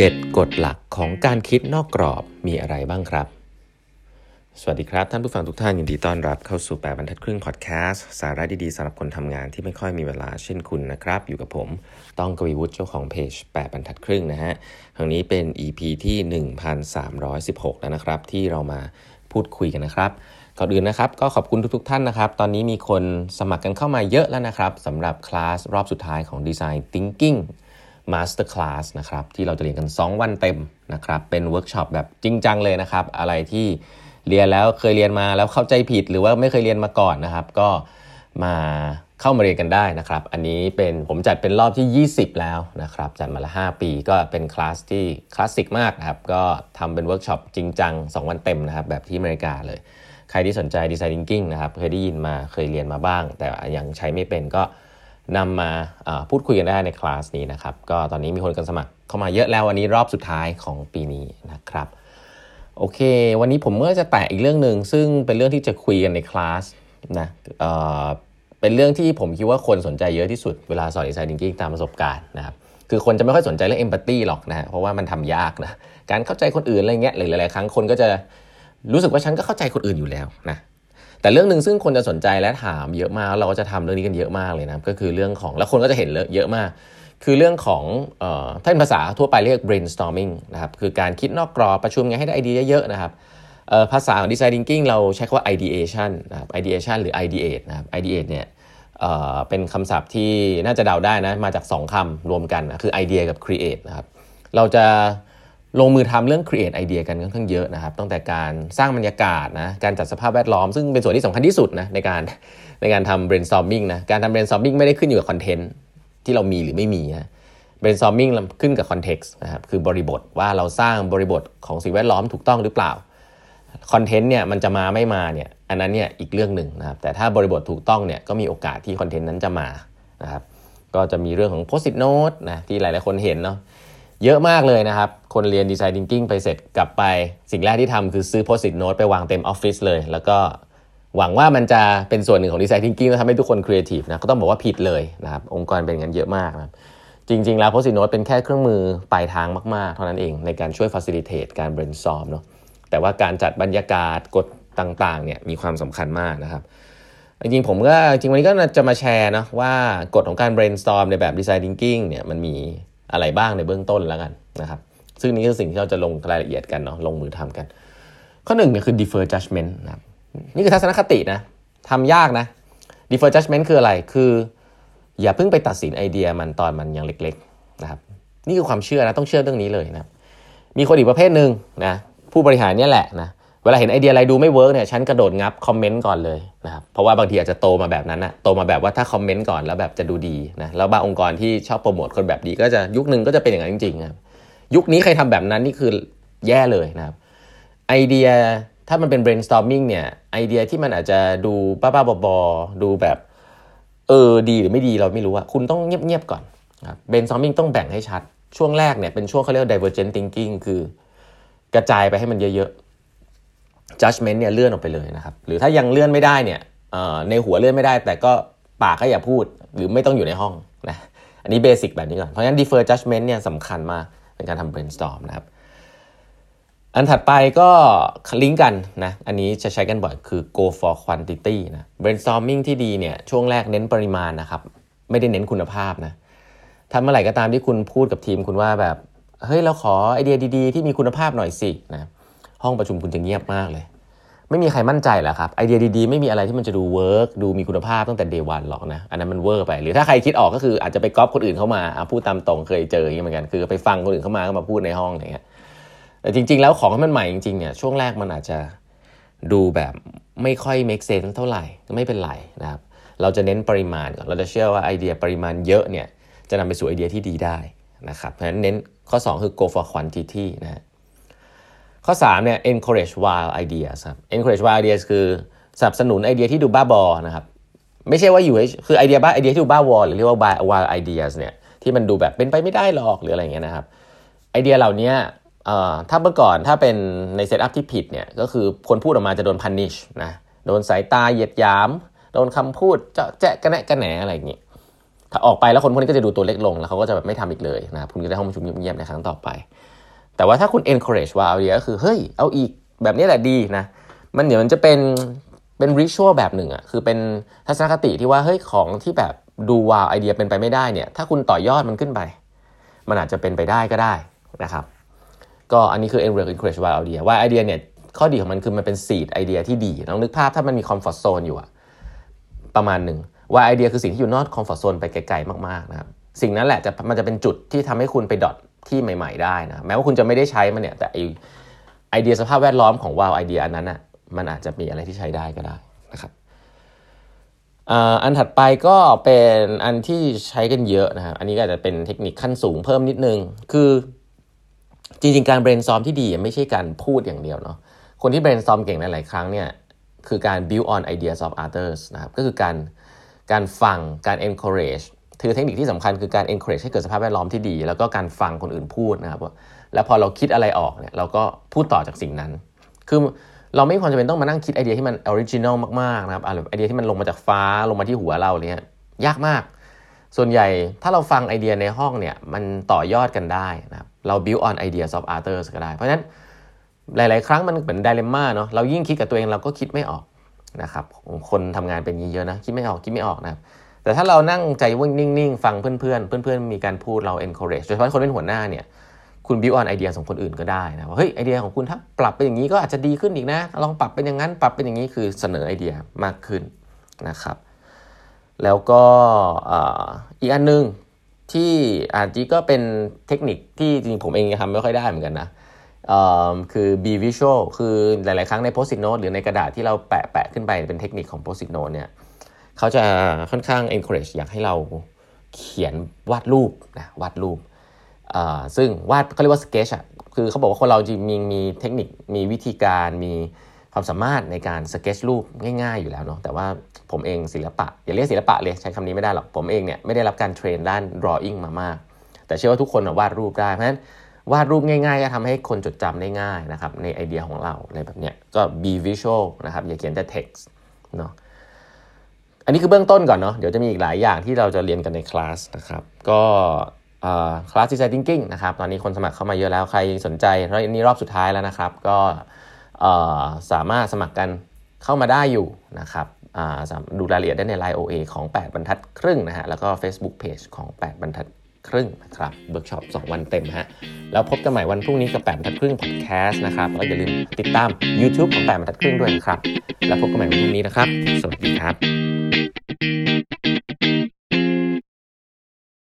7 กฎหลักของการคิดนอกกรอบมีอะไรบ้างครับ สวัสดีครับ ท่านผู้ฟังทุกท่านยินดีต้อนรับเข้าสู่ 8บรรทัดครึ่งพอดแคสต์สาระดีๆสำหรับคนทำงานที่ไม่ค่อยมีเวลาเช่นคุณนะครับ อยู่กับผมต้องกวีวุฒิเจ้าของเพจ8บรรทัดครึ่งนะฮะครั้งนี้เป็น EP ที่ 1316 แล้วนะครับ ที่เรามาพูดคุยกันนะครับก่อนอื่นนะครับก็ขอบคุณทุกๆท่านนะครับ ตอนนี้มีคนสมัครกันเข้ามาเยอะแล้วนะครับสำหรับคลาสรอบสุดท้ายของ Design Thinking Master Class นะครับที่เราจะเรียนกัน 2 วันเต็มนะครับเป็นเวิร์กช็อปแบบจริงจังเลยนะครับ อะไรที่เรียนแล้วเคยเรียนมาแล้วเข้าใจผิดหรือว่าไม่เคยเรียนมาก่อนนะครับ ก็มาเข้ามาเรียนกันได้นะครับ อันนี้เป็นผมจัดเป็นรอบที่ 20 แล้วนะครับ จัดมาละ 5 ปีก็เป็นคลาสที่คลาสสิกมากนะครับ ก็ทำเป็นเวิร์กช็อปจริงจัง 2 วันเต็มนะครับ แบบที่อเมริกาเลย ใครที่สนใจดีไซน์ thinking นะครับ เคยได้ยินมาเคยเรียนมาบ้าง แต่ยังใช้ไม่เป็นก็ นำมาพูดคุยกันได้ในคลาสนี้นะครับ ก็ตอนนี้มีคนกันสมัครเข้ามาเยอะแล้ววันนี้รอบสุดท้ายของปีนี้นะครับ โอเค วันนี้ผมก็จะแตะอีกเรื่องหนึ่งซึ่งเป็นเรื่องที่จะคุยกันในคลาสนะเเป็นเรื่องที่ผมคิดว่าคนสนใจเยอะที่สุดเวลาสอนดีไซน์ thinking ตามประสบการณ์นะครับคือคนจะไม่ค่อยสนใจเรื่อง empathy หรอกนะเพราะว่ามันทำยากนะการเข้าใจคนอื่นอะไรเงี้ยหลายๆครั้งคนก็จะรู้สึกว่าฉันก็เข้าใจคนอื่นอยู่แล้วนะ แต่เรื่องหนึ่งซึ่งคนจะสนใจและถามเยอะมาก เราก็จะทำเรื่องนี้กันเยอะมากเลยนะก็คือเรื่องของแล้วคนก็จะเห็นเยอะมาก คือเรื่องของถ้าเป็นภาษาทั่วไปเรียก brainstorming นะครับคือการคิดนอกกรอบประชุมไงให้ได้ไอเดียเยอะๆนะครับภาษาของ design thinking เราใช้คำว่า ideation นะครับ ideation หรือ ideate นะครับ ideate เนี่ยเป็นคำศัพท์ที่น่าจะเดาได้นะมาจาก 2คำรวมกันนะคือ idea กับ create นะครับเราจะ ลงมือทำเรื่อง create ไอเดียกันค่อนข้างเยอะนะครับตั้งแต่การสร้างบรรยากาศนะการจัดสภาพแวดล้อม ซึ่งเป็นส่วนที่สำคัญที่สุดนะในการในการทำ brainstorming นะการทำ brainstorming ไม่ได้ขึ้นอยู่กับคอนเทนต์ที่เรามีหรือไม่มีนะ brainstorming ขึ้นกับ context นะครับคือบริบทว่าเราสร้างบริบทของสิ่งแวดล้อมถูกต้องหรือเปล่าคอนเทนต์เนี่ยมันจะมาไม่มาเนี่ยอันนั้นเนี่ยอีกเรื่องหนึ่งนะครับแต่ถ้าบริบทถูกต้องเนี่ยก็มีโอกาสที่คอนเทนต์นั้นจะมานะครับก็จะมีเรื่องของ post-it note นะที่หลาย ๆ คนเห็นเนาะ เยอะมากเลยนะครับ คนเรียนดีไซน์ thinking ไปเสร็จกลับไป สิ่งแรกที่ทำคือซื้อ post-it note ไปวางเต็มออฟฟิศเลย แล้วก็หวังว่ามันจะเป็นส่วนหนึ่งของดีไซน์ thinking แล้วทำให้ทุกคนครีเอทีฟนะก็ต้องบอกว่าผิดเลยนะครับองค์กรเป็นอย่างนั้นเยอะมากนะจริง ๆ แล้ว post-it note เป็นแค่เครื่องมือปลายทางมาก ๆ เท่านั้นเองในการช่วย facilitate การ brainstorm เนาะแต่ว่าการจัดบรรยากาศกฎต่างๆเนี่ยมีความสำคัญมากนะครับจริงๆผมก็จริงวันนี้ก็จะมาแชร์นะว่ากฎของการ brainstorm ในแบบ design thinking เนี่ยมันมี อะไรบ้างในเบื้องต้นแล้วกันนะครับซึ่งนี่คือสิ่งที่เราจะลงรายละเอียดกันเนาะลงมือทำกัน ข้อหนึ่งเนี่ยคือ defer judgment นะครับนี่คือทัศนคตินะทำยากนะ defer judgment คืออะไรคือ อย่าเพิ่งไปตัดสินไอเดียมันตอนมันยังเล็กๆนะครับนี่คือความเชื่อนะต้องเชื่อเรื่องนี้เลยนะมีคนอีกประเภทหนึ่งนะผู้บริหารเนี่ยแหละนะ เวลาเห็นไอเดียอะไรดูไม่ work เนี่ยฉันกระโดดงับคอมเมนต์ก่อนเลยนะครับเพราะว่าบางทีอาจจะโตมาแบบนั้นนะโตมาแบบว่าถ้าคอมเมนต์ก่อนแล้วแบบจะดูดีนะแล้วบางองค์กรที่ชอบโปรโมทคนแบบดีก็จะยุคนึงก็จะเป็นอย่างนั้นจริงๆครับยุคนี้ใครทำแบบนั้นนี่คือแย่เลยนะครับไอเดียถ้ามันเป็น brainstorming เนี่ยไอเดียที่มันอาจจะดูบ้าๆบอๆดูแบบเออดีหรือไม่ดีเราไม่รู้อะคุณต้องเงียบๆก่อนครับ brainstorming ต้องแบ่งให้ชัด ช่วงแรกเนี่ยเป็นช่วงเขาเรียก divergent thinking คือกระจายไปให้มันเยอะๆ judgment เนี่ยเลื่อนออกไปเลยนะครับ หรือถ้ายังเลื่อนไม่ได้เนี่ยในหัวเลื่อนไม่ได้ แต่ก็ปากก็อย่าพูดหรือไม่ต้องอยู่ในห้องนะอันนี้เบสิกแบบนี้ก่อนเพราะฉะนั้น defer judgment เนี่ยสำคัญมากในการทำ brainstorm นะครับ อันถัดไปก็ลิงก์กันนะอันนี้จะใช้กันบ่อยคือ go for quantity นะ brainstorming ที่ดีเนี่ยช่วงแรกเน้นปริมาณนะครับ ไม่ได้เน้นคุณภาพนะถ้าเมื่อไหร่ก็ตามที่คุณพูดกับทีมคุณว่าแบบเฮ้ยเราขอไอเดียดีๆ ที่มีคุณภาพหน่อยสินะ ห้องประชุมคุณจะเงียบมากเลย ไม่มีใครมั่นใจหรอกครับไอเดียดีๆ ไม่มีอะไรที่มันจะดู work ดูมีคุณภาพตั้งแต่ day one หรอกนะ อันนั้นมันเวอร์ไป หรือถ้าใครคิดออกก็คืออาจจะไปก๊อปคนอื่นเข้ามาพูดตามตรงเคยเจออย่างนี้เหมือนกันคือไปฟังคนอื่นเข้ามาก็มาพูดในห้องอย่างเงี้ยแต่จริง ๆ แล้วของที่มันใหม่จริงๆเนี่ยช่วงแรกมันอาจจะดูแบบไม่ค่อย make sense เท่าไหร่ไม่เป็นไรนะครับเราจะเน้นปริมาณก่อนเราจะเชื่อว่าไอเดียปริมาณเยอะเนี่ยจะนำไปสู่ไอเดียที่ดีได้นะครับเพราะฉะนั้นเน้นข้อ 2 คือ go for quantity นะ ข้อ3เนี่ย encourage wild ideas ครับ encourage wild ideas คือสนับสนุนไอเดียที่ดูบ้าบอนะครับไม่ใช่ว่าอยู่คือไอเดียบ้าไอเดียที่ดูบ้าวอหรือเรียกว่า wild ideas เนี่ยที่มันดูแบบเป็นไปไม่ได้หรอกหรืออะไรเงี้ยนะครับไอเดียเหล่านี้ถ้าเมื่อก่อนถ้าเป็นในเซตอัพที่ผิดเนี่ยก็คือคนพูดออกมาจะโดนพันนิชนะโดนสายตาเหยียดยาม โดนคำพูดเจะแจะกระแนะกระแหนอะไรอย่างงี้ถ้าออกไปแล้วคนพวกนี้ก็จะดูตัวเล็กลงแล้วเขาก็จะแบบไม่ทำอีกเลยนะคุณก็ได้ห้องประชุมเงียบๆในครั้งต่อไป แต่ว่าถ้าคุณ encourage wow idea ก็คือเฮ้ยเอาอีกแบบนี้แหละดีนะมันเดี๋ยวมันจะเป็นเป็น ritual แบบหนึ่งอะคือเป็นทัศนคติที่ว่าเฮ้ยของที่แบบดูว้าวไอเดียเป็นไปไม่ได้เนี่ย ถ้าคุณต่อยอดมันขึ้นไป มันอาจจะเป็นไปได้ก็ได้นะครับ ก็อันนี้คือ encourage wow idea wow idea เนี่ยข้อดีของมันคือมันเป็น seed ไอเดียที่ดีลองนึกภาพถ้ามันมี comfort zone อยู่อะประมาณหนึ่ง wow idea คือสิ่งที่อยู่นอก comfort zone ไปไกลๆมากๆนะครับสิ่งนั้นแหละจะมันจะเป็นจุดที่ทำให้คุณไป dot ที่ใหม่ ๆ ได้นะแม้ว่าคุณจะไม่ได้ใช้มันเนี่ยแต่ไอไอเดียสภาพแวดล้อมของ wow idea อันนั้นอะมันอาจจะมีอะไรที่ใช้ได้ก็ได้นะครับอันถัดไปก็เป็นอันที่ใช้กันเยอะนะครับ อันนี้ก็อาจจะเป็นเทคนิคขั้นสูงเพิ่มนิดนึง คือจริงๆ การ brainstorm ที่ดีไม่ใช่การพูดอย่างเดียวเนาะ คนที่ brainstorm เก่งหลายๆครั้งเนี่ยคือการ build on ideas of others นะครับ ก็คือการการฟัง การ encourage คือเทคนิคที่สำคัญคือการ encourage ให้เกิดสภาพแวดล้อมที่ดี แล้วก็การฟังคนอื่นพูดนะครับแล้วพอเราคิดอะไรออกเนี่ยเราก็พูดต่อจากสิ่งนั้น คือเราไม่ควรจะเป็นต้องมานั่งคิดไอเดียที่มัน original มากๆนะครับไอเดียที่มันลงมาจากฟ้าลงมาที่หัวเราเนี่ยยากมาก ส่วนใหญ่ถ้าเราฟังไอเดียในห้องเนี่ยมันต่อยอดกันได้นะครับเรา build on ideas of others ก็ได้ เพราะฉะนั้นหลาย ๆ ครั้งมันเหมือน dilemma เนาะเรายิ่งคิดกับตัวเองเราก็คิดไม่ออกนะครับคนทำงานเป็นเยอะนะคิดไม่ออกคิดไม่ออกนะครับ แต่ถ้าเรานั่งใจว่างนิ่งๆ ฟังเพื่อนๆ เพื่อนๆ มีการพูดเรา encourage โดยเฉพาะคนเป็นหัวหน้าเนี่ย คุณ build on ไอเดียของคนอื่นก็ได้นะว่าเฮ้ยไอเดียของคุณถ้าปรับเป็นอย่างนี้ก็อาจจะดีขึ้นอีกนะ ลองปรับเป็นอย่างนั้นปรับเป็นอย่างนี้คือเสนอไอเดียมากขึ้นนะครับ แล้วก็อีกอันนึงที่อาจจะก็เป็นเทคนิคที่จริงผมเองทำไม่ค่อยได้เหมือนกันนะคือ be visual คือหลาย ๆ ครั้งใน post-it note หรือในกระดาษที่เราแปะแปะขึ้นไปเป็นเทคนิคของ post-it note เนี่ย เขาจะค่อนข้าง encourage อยากให้เราเขียนวาดรูปนะวาดรูปซึ่งวาดเขาเรียกว่า sketch อะคือเขาบอกว่าคนเราจริงมีมีเทคนิคมีวิธีการมีความสามารถในการสเก็ตรูปง่ายๆอยู่แล้วเนาะแต่ว่าผมเองศิลปะ อย่าเรียกศิลปะเลยใช้คำนี้ไม่ได้หรอก ผมเองเนี่ยไม่ได้รับการเทรนด้าน drawing มามาก แต่เชื่อว่าทุกคนวาดรูปได้ เพราะฉะนั้นวาดรูปง่ายๆ ก็ทำให้คนจดจำได้ง่ายนะครับในไอเดียของเราอะไรแบบเนี้ยก็ be visual นะครับอย่าเขียนแต่ text เนาะ อันนี้คือเบื้องต้นก่อนเนาะเดี๋ยวจะมีอีกหลายอย่างที่เราจะเรียนกันในคลาสนะครับก็คลาส design thinking นะครับตอนนี้คนสมัครเข้ามาเยอะแล้วใครสนใจเพราะนี้รอบสุดท้ายแล้วนะครับ ก็สามารถสมัครกันเข้ามาได้อยู่นะครับดูรายละเอียดได้ใน Line OA ของ 8 บรรทัดครึ่งนะฮะแล้วก็ Facebook Page ของ 8 บรรทัดครึ่งนะครับเวิร์กช็อป 2 วันเต็มฮะแล้วพบกันใหม่วันพรุ่งนี้กับ 8 บรรทัดครึ่งพอดแคสต์นะครับแล้วอย่าลืมติดตาม YouTube ของ 8 บรรทัดครึ่งด้วยนะครับ แล้วพบกันใหม่วันพรุ่งนี้นะครับ สวัสดีครับ